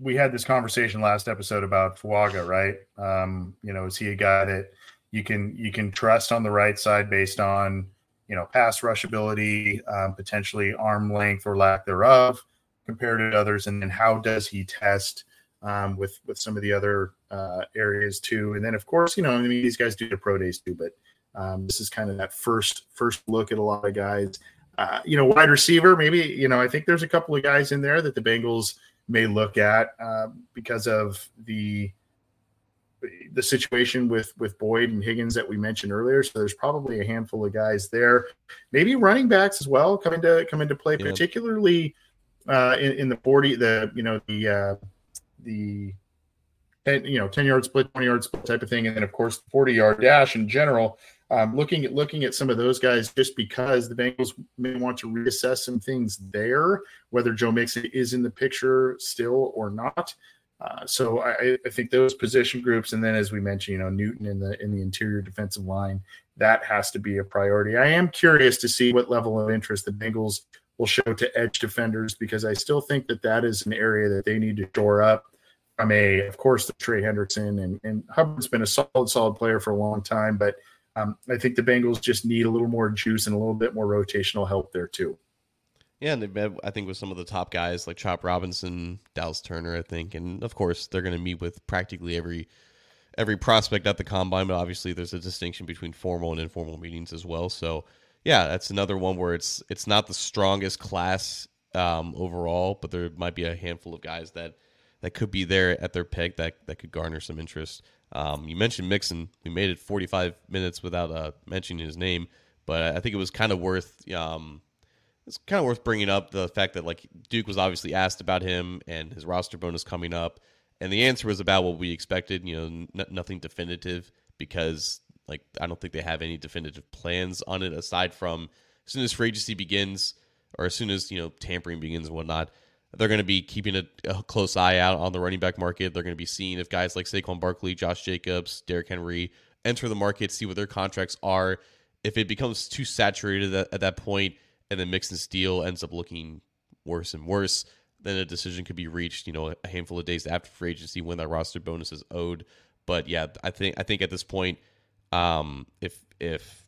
we had this conversation last episode about Fuaga, right? Um, you know, is he a guy that you can you can trust on the right side based on you know pass rush ability, um, potentially arm length or lack thereof, compared to others, and then how does he test um, with with some of the other uh, areas too? And then of course, you know, I mean, these guys do the pro days too, but um, this is kind of that first first look at a lot of guys. Uh, you know, wide receiver, maybe, you know, I think there's a couple of guys in there that the Bengals may look at uh, because of the the situation with with Boyd and Higgins that we mentioned earlier. So there's probably a handful of guys there, maybe running backs as well come into come into play, particularly uh, in, in the 40, the you know the uh, the 10, you know 10 yard split, 20 yard split type of thing, and then of course the 40 yard dash in general. Um, looking at looking at some of those guys, just because the Bengals may want to reassess some things there, whether Joe Mixon is in the picture still or not. Uh, so I, I, think those position groups, and then as we mentioned, you know Newton in the in the interior defensive line, that has to be a priority. I am curious to see what level of interest the Bengals will show to edge defenders because I still think that that is an area that they need to shore up. I a, of course, the Trey Hendrickson and, and Hubbard's been a solid, solid player for a long time, but um, I think the Bengals just need a little more juice and a little bit more rotational help there too. Yeah, and they've I think with some of the top guys like Chop Robinson, Dallas Turner, I think, and of course they're going to meet with practically every every prospect at the combine. But obviously, there's a distinction between formal and informal meetings as well. So yeah, that's another one where it's it's not the strongest class um, overall, but there might be a handful of guys that that could be there at their pick that that could garner some interest. Um, you mentioned Mixon. We made it 45 minutes without uh, mentioning his name, but I think it was kind of worth. Um, it's kind of worth bringing up the fact that like Duke was obviously asked about him and his roster bonus coming up, and the answer was about what we expected. You know, n- nothing definitive because like I don't think they have any definitive plans on it aside from as soon as free agency begins or as soon as you know tampering begins and whatnot. They're going to be keeping a, a, close eye out on the running back market. They're going to be seeing if guys like Saquon Barkley, Josh Jacobs, Derrick Henry enter the market, see what their contracts are. If it becomes too saturated at, at that point, and then Mixon's Steele ends up looking worse and worse, then a decision could be reached. You know, a handful of days after free agency when that roster bonus is owed. But yeah, I think I think at this point, um, if if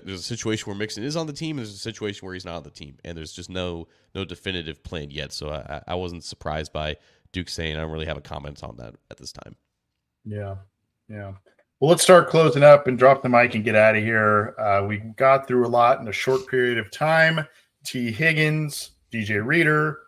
there's a situation where Mixon is on the team, and there's a situation where he's not on the team, and there's just no no definitive plan yet. So I, I wasn't surprised by Duke saying I don't really have a comment on that at this time. Yeah, yeah. Well, let's start closing up and drop the mic and get out of here. Uh, we got through a lot in a short period of time. Tee Higgins, DJ Reader,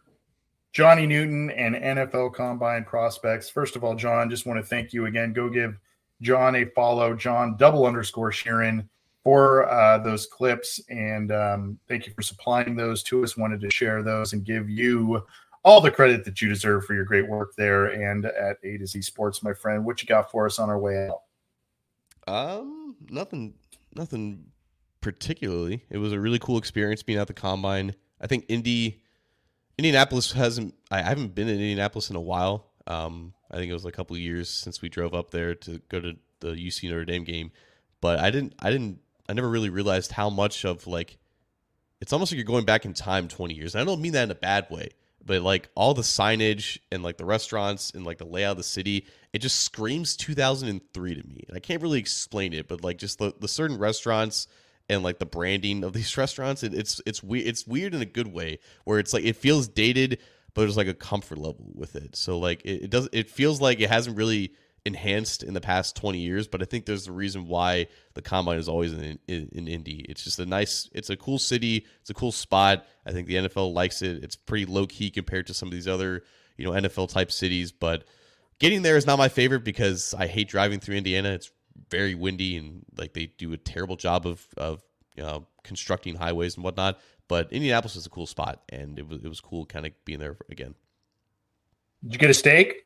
Johnny Newton, and NFL Combine prospects. First of all, John, just want to thank you again. Go give John a follow. John double underscore Sheeran for uh, those clips. And um, thank you for supplying those to us. Wanted to share those and give you all the credit that you deserve for your great work there and at A to Z Sports, my friend. What you got for us on our way out? Um, nothing, nothing particularly. It was a really cool experience being at the combine. I think Indy, Indianapolis hasn't. I haven't been in Indianapolis in a while. Um, I think it was a couple of years since we drove up there to go to the UC Notre Dame game, but I didn't. I didn't I never really realized how much of like it's almost like you're going back in time 20 years. And I don't mean that in a bad way, but like all the signage and like the restaurants and like the layout of the city, it just screams 2003 to me. And I can't really explain it, but like just the, the certain restaurants and like the branding of these restaurants, it, it's it's weird. It's weird in a good way where it's like it feels dated, but there's like a comfort level with it. So like it, it does it feels like it hasn't really enhanced in the past 20 years, but I think there's the reason why the combine is always in, in, in Indy. It's just a nice, it's a cool city, it's a cool spot. I think the NFL likes it. It's pretty low key compared to some of these other, you know, NFL type cities, but getting there is not my favorite because I hate driving through Indiana. It's very windy and like they do a terrible job of, of, you know, constructing highways and whatnot. But Indianapolis is a cool spot, and it was it was cool kind of being there again. Did you get a steak?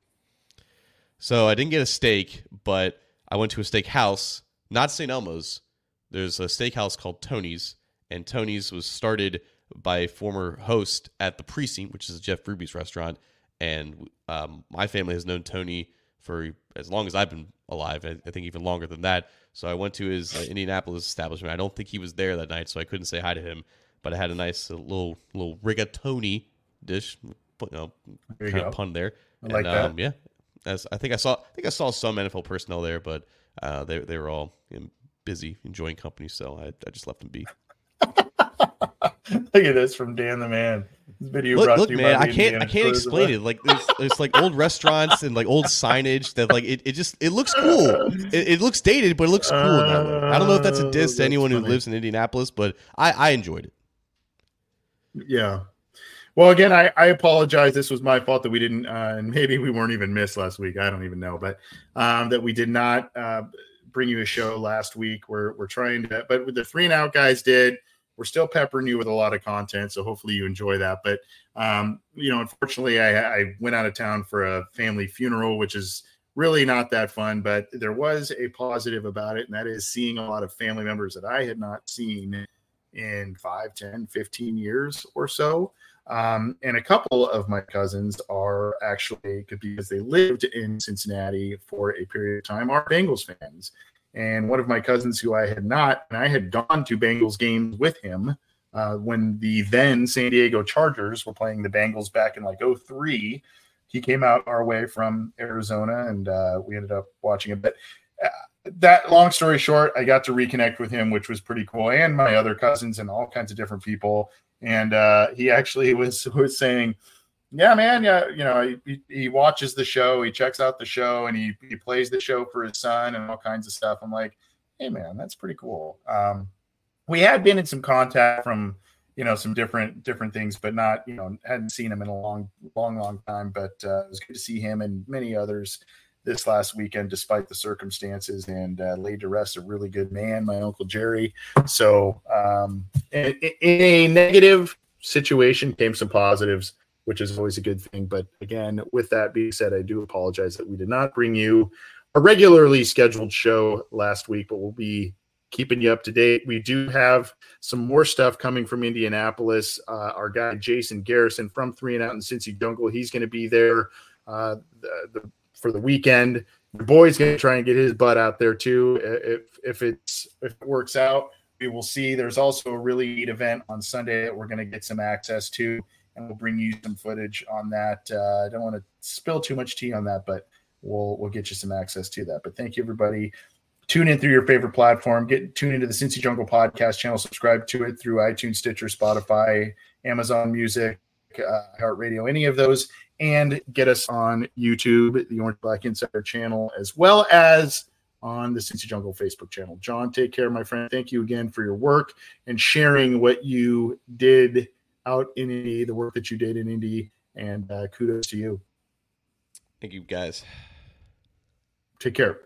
So I didn't get a steak, but I went to a steak house, not St. Elmo's. There's a steakhouse called Tony's, and Tony's was started by a former host at the Precinct, which is Jeff Ruby's restaurant. And um, my family has known Tony for as long as I've been alive. I, I think even longer than that. So I went to his uh, Indianapolis establishment. I don't think he was there that night, so I couldn't say hi to him. But I had a nice uh, little little rigatoni dish, you know, kind go. of pun there. I and, like that. Um, yeah, as I think I saw, I think I saw some NFL personnel there, but uh, they they were all you know, busy enjoying company, so I, I just left them be. look at this from Dan the Man. This video look, brought look, to you man, I can't I can't explain it. Like there's, there's like old restaurants and like old signage that like it, it just it looks cool. It, it looks dated, but it looks cool uh, in that way. I don't know if that's a diss to anyone funny. who lives in Indianapolis, but I I enjoyed it. Yeah, well, again, I, I apologize. This was my fault that we didn't, uh, and maybe we weren't even missed last week. I don't even know, but um, that we did not uh, bring you a show last week. We're we're trying to, but with the three and out guys did. We're still peppering you with a lot of content, so hopefully you enjoy that. But um, you know, unfortunately, I, I went out of town for a family funeral, which is really not that fun. But there was a positive about it, and that is seeing a lot of family members that I had not seen in 5, 10, 15 years or so. Um, and a couple of my cousins are actually because they lived in Cincinnati for a period of time are Bengals fans. And one of my cousins who I had not, and I had gone to Bengals games with him uh, when the then San Diego Chargers were playing the Bengals back in like 03. He came out our way from Arizona and uh, we ended up watching it. But uh, that long story short, I got to reconnect with him, which was pretty cool, and my other cousins and all kinds of different people and uh, he actually was was saying, "Yeah, man, yeah, you know, he, he watches the show, he checks out the show, and he he plays the show for his son and all kinds of stuff." I'm like, "Hey, man, that's pretty cool." Um, we had been in some contact from you know some different different things, but not you know hadn't seen him in a long long long time. But uh, it was good to see him and many others this last weekend, despite the circumstances, and uh, laid to rest a really good man, my uncle Jerry. So, um, in, in a negative situation came some positives, which is always a good thing. But again, with that being said, I do apologize that we did not bring you a regularly scheduled show last week, but we'll be keeping you up to date. We do have some more stuff coming from Indianapolis. Uh, our guy Jason Garrison from Three and Out in Cincy Jungle, he's going to be there uh, the, the, for the weekend. Your boy's going to try and get his butt out there too. If if it's if it works out, we will see. There's also a really neat event on Sunday that we're going to get some access to, and we'll bring you some footage on that. Uh, I don't want to spill too much tea on that, but we'll we'll get you some access to that. But thank you everybody tune in through your favorite platform. Get tune into the Cincy Jungle podcast channel. Subscribe to it through iTunes, Stitcher, Spotify, Amazon Music, uh, Heart Radio, any of those, and get us on YouTube, the Orange Black Insider channel, as well as on the Cincy Jungle Facebook channel. John, take care, my friend. Thank you again for your work and sharing what you did out in Indy, the work that you did in Indy, and uh, kudos to you. Thank you, guys. Take care.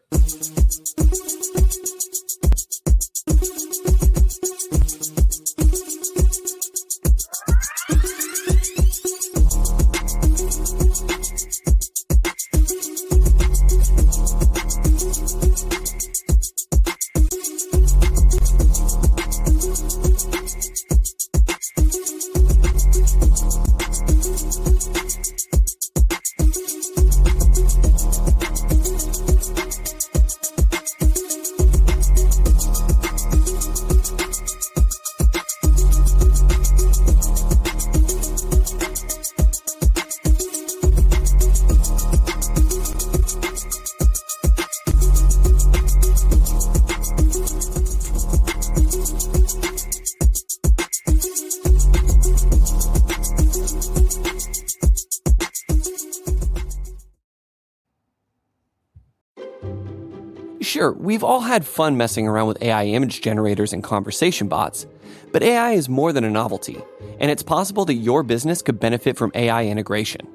Had fun messing around with AI image generators and conversation bots, but AI is more than a novelty, and it's possible that your business could benefit from AI integration.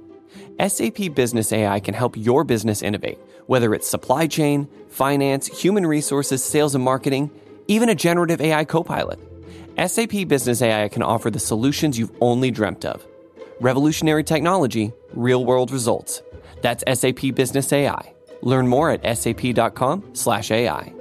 SAP Business AI can help your business innovate, whether it's supply chain, finance, human resources, sales and marketing, even a generative AI copilot. SAP Business AI can offer the solutions you've only dreamt of. Revolutionary technology, real world results. That's SAP Business AI. Learn more at sap.com/ai.